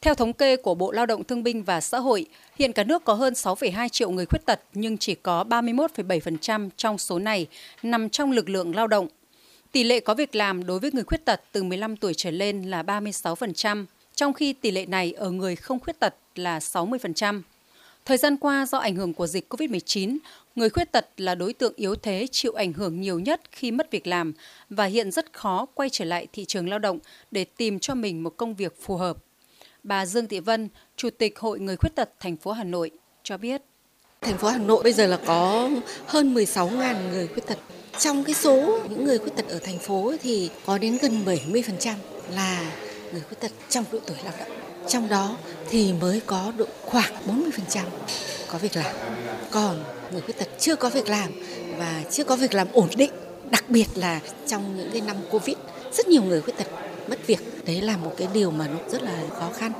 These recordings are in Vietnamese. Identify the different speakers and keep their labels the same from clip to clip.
Speaker 1: Theo thống kê của Bộ Lao động Thương binh và Xã hội, hiện cả nước có hơn 6,2 triệu người khuyết tật nhưng chỉ có 31,7% trong số này nằm trong lực lượng lao động. Tỷ lệ có việc làm đối với người khuyết tật từ 15 tuổi trở lên là 36%, trong khi tỷ lệ này ở người không khuyết tật là 60%. Thời gian qua do ảnh hưởng của dịch COVID-19, người khuyết tật là đối tượng yếu thế chịu ảnh hưởng nhiều nhất khi mất việc làm và hiện rất khó quay trở lại thị trường lao động để tìm cho mình một công việc phù hợp. Bà Dương Thị Vân, Chủ tịch Hội Người Khuyết tật thành phố Hà Nội cho biết.
Speaker 2: Thành phố Hà Nội bây giờ là có hơn 16.000 người khuyết tật. Trong cái số những người khuyết tật ở thành phố thì có đến gần 70% là người khuyết tật trong độ tuổi lao động. Trong đó thì mới có độ khoảng 40% có việc làm. Còn người khuyết tật chưa có việc làm và chưa có việc làm ổn định, đặc biệt là trong những cái năm Covid, rất nhiều người khuyết tật mất việc. Đấy là một cái điều mà nó rất là khó khăn.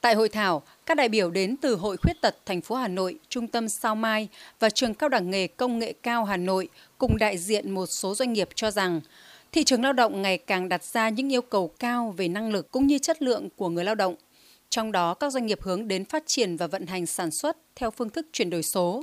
Speaker 1: Tại hội thảo, các đại biểu đến từ Hội Khuyết tật thành phố Hà Nội, Trung tâm Sao Mai và Trường Cao đẳng nghề Công nghệ cao Hà Nội cùng đại diện một số doanh nghiệp cho rằng thị trường lao động ngày càng đặt ra những yêu cầu cao về năng lực cũng như chất lượng của người lao động. Trong đó, các doanh nghiệp hướng đến phát triển và vận hành sản xuất theo phương thức chuyển đổi số.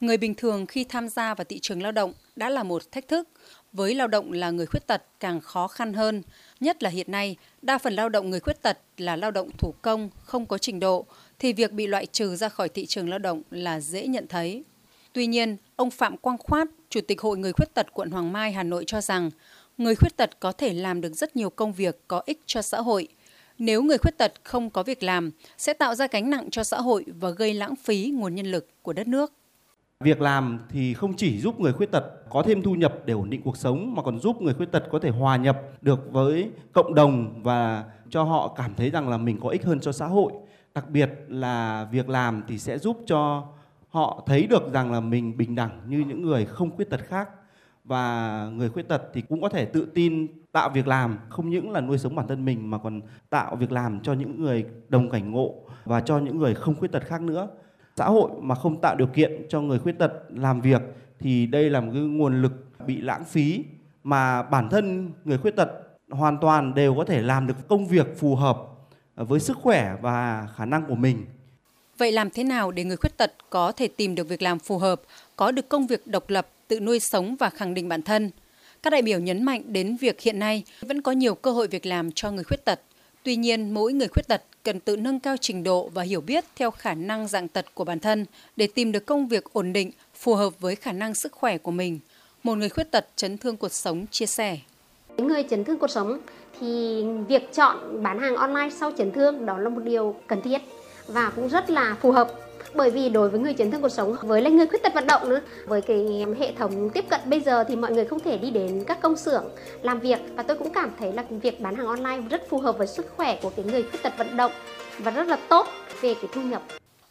Speaker 1: Người bình thường khi tham gia vào thị trường lao động đã là một thách thức, với lao động là người khuyết tật càng khó khăn hơn, nhất là hiện nay, đa phần lao động người khuyết tật là lao động thủ công, không có trình độ, thì việc bị loại trừ ra khỏi thị trường lao động là dễ nhận thấy. Tuy nhiên, ông Phạm Quang Khoát, Chủ tịch Hội Người Khuyết tật quận Hoàng Mai, Hà Nội cho rằng, người khuyết tật có thể làm được rất nhiều công việc có ích cho xã hội. Nếu người khuyết tật không có việc làm, sẽ tạo ra gánh nặng cho xã hội và gây lãng phí nguồn nhân lực của đất nước.
Speaker 3: Việc làm thì không chỉ giúp người khuyết tật có thêm thu nhập để ổn định cuộc sống, mà còn giúp người khuyết tật có thể hòa nhập được với cộng đồng và cho họ cảm thấy rằng là mình có ích hơn cho xã hội. Đặc biệt là việc làm thì sẽ giúp cho họ thấy được rằng là mình bình đẳng như những người không khuyết tật khác và người khuyết tật thì cũng có thể tự tin tạo việc làm, không những là nuôi sống bản thân mình, mà còn tạo việc làm cho những người đồng cảnh ngộ và cho những người không khuyết tật khác nữa xã hội mà không tạo điều kiện cho người khuyết tật làm việc thì đây là một cái nguồn lực bị lãng phí mà bản thân người khuyết tật hoàn toàn đều có thể làm được công việc phù hợp ờ, với sức khỏe và khả năng của mình.
Speaker 1: Vậy làm thế nào để người khuyết tật có thể tìm được việc làm phù hợp, có được công việc độc lập, tự nuôi sống và khẳng định bản thân? Các đại biểu nhấn mạnh đến việc hiện nay vẫn có nhiều cơ hội việc làm cho người khuyết tật. Tuy nhiên, mỗi người khuyết tật cần tự nâng cao trình độ và hiểu biết theo khả năng dạng tật của bản thân để tìm được công việc ổn định, phù hợp với khả năng sức khỏe của mình. Một người khuyết tật chấn thương cuộc sống chia sẻ.
Speaker 4: Người chấn thương cuộc sống thì việc chọn bán hàng online sau chấn thương đó là một điều cần thiết và cũng rất là phù hợp bởi vì đối với người chấn thương cuộc sống với lại người khuyết tật vận động nữa với cái hệ thống tiếp cận bây giờ thì mọi người không thể đi đến các công xưởng làm việc và tôi cũng cảm thấy là việc bán hàng online rất phù hợp với sức khỏe của cái người khuyết tật vận động và rất là tốt về cái thu nhập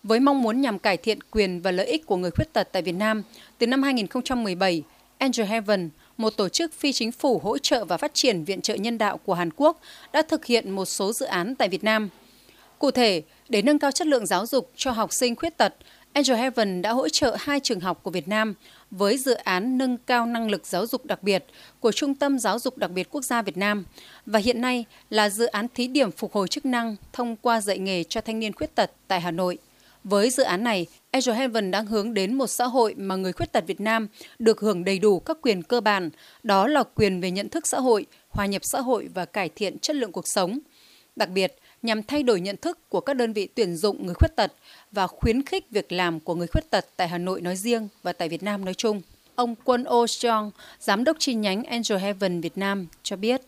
Speaker 1: với mong muốn nhằm cải thiện quyền và lợi ích của người khuyết tật tại Việt Nam, từ năm 2017, Angel Heaven, một tổ chức phi chính phủ hỗ trợ và phát triển viện trợ nhân đạo của Hàn Quốc, đã thực hiện một số dự án tại Việt Nam. Cụ thể, để nâng cao chất lượng giáo dục cho học sinh khuyết tật, Angel Heaven đã hỗ trợ hai trường học của Việt Nam với dự án nâng cao năng lực giáo dục đặc biệt của Trung tâm Giáo dục Đặc biệt Quốc gia Việt Nam và hiện nay là dự án thí điểm phục hồi chức năng thông qua dạy nghề cho thanh niên khuyết tật tại Hà Nội. Với dự án này, Angel Heaven đang hướng đến một xã hội mà người khuyết tật Việt Nam được hưởng đầy đủ các quyền cơ bản, đó là quyền về nhận thức xã hội, hòa nhập xã hội và cải thiện chất lượng cuộc sống. Đặc biệt, nhằm thay đổi nhận thức của các đơn vị tuyển dụng người khuyết tật và khuyến khích việc làm của người khuyết tật tại Hà Nội nói riêng và tại Việt Nam nói chung. Ông Quân O. Strong, giám đốc chi nhánh Angel Heaven Việt Nam cho biết.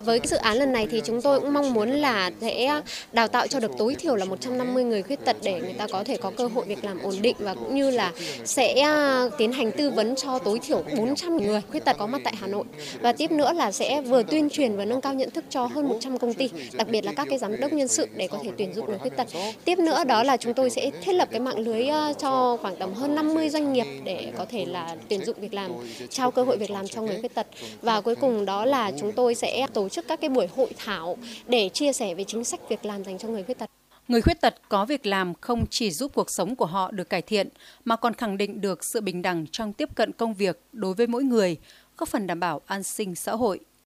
Speaker 5: Với dự án lần này thì chúng tôi cũng mong muốn là sẽ đào tạo cho được tối thiểu là 150 người khuyết tật để người ta có thể có cơ hội việc làm ổn định và cũng như là sẽ tiến hành tư vấn cho tối thiểu 400 người khuyết tật có mặt tại Hà Nội. Và tiếp nữa là sẽ vừa tuyên truyền và nâng cao nhận thức cho hơn 100 công ty, đặc biệt là các cái giám đốc nhân sự để có thể tuyển dụng người khuyết tật. Tiếp nữa đó là chúng tôi sẽ thiết lập cái mạng lưới cho khoảng tầm hơn 50 doanh nghiệp để có thể là tuyển dụng việc làm, trao cơ hội việc làm cho người khuyết tật và cuối cùng đó là chúng tôi sẽ tổ chức các cái buổi hội thảo để chia sẻ về chính sách việc làm dành cho người khuyết tật.
Speaker 1: Người khuyết tật có việc làm không chỉ giúp cuộc sống của họ được cải thiện mà còn khẳng định được sự bình đẳng trong tiếp cận công việc đối với mỗi người, góp phần đảm bảo an sinh xã hội.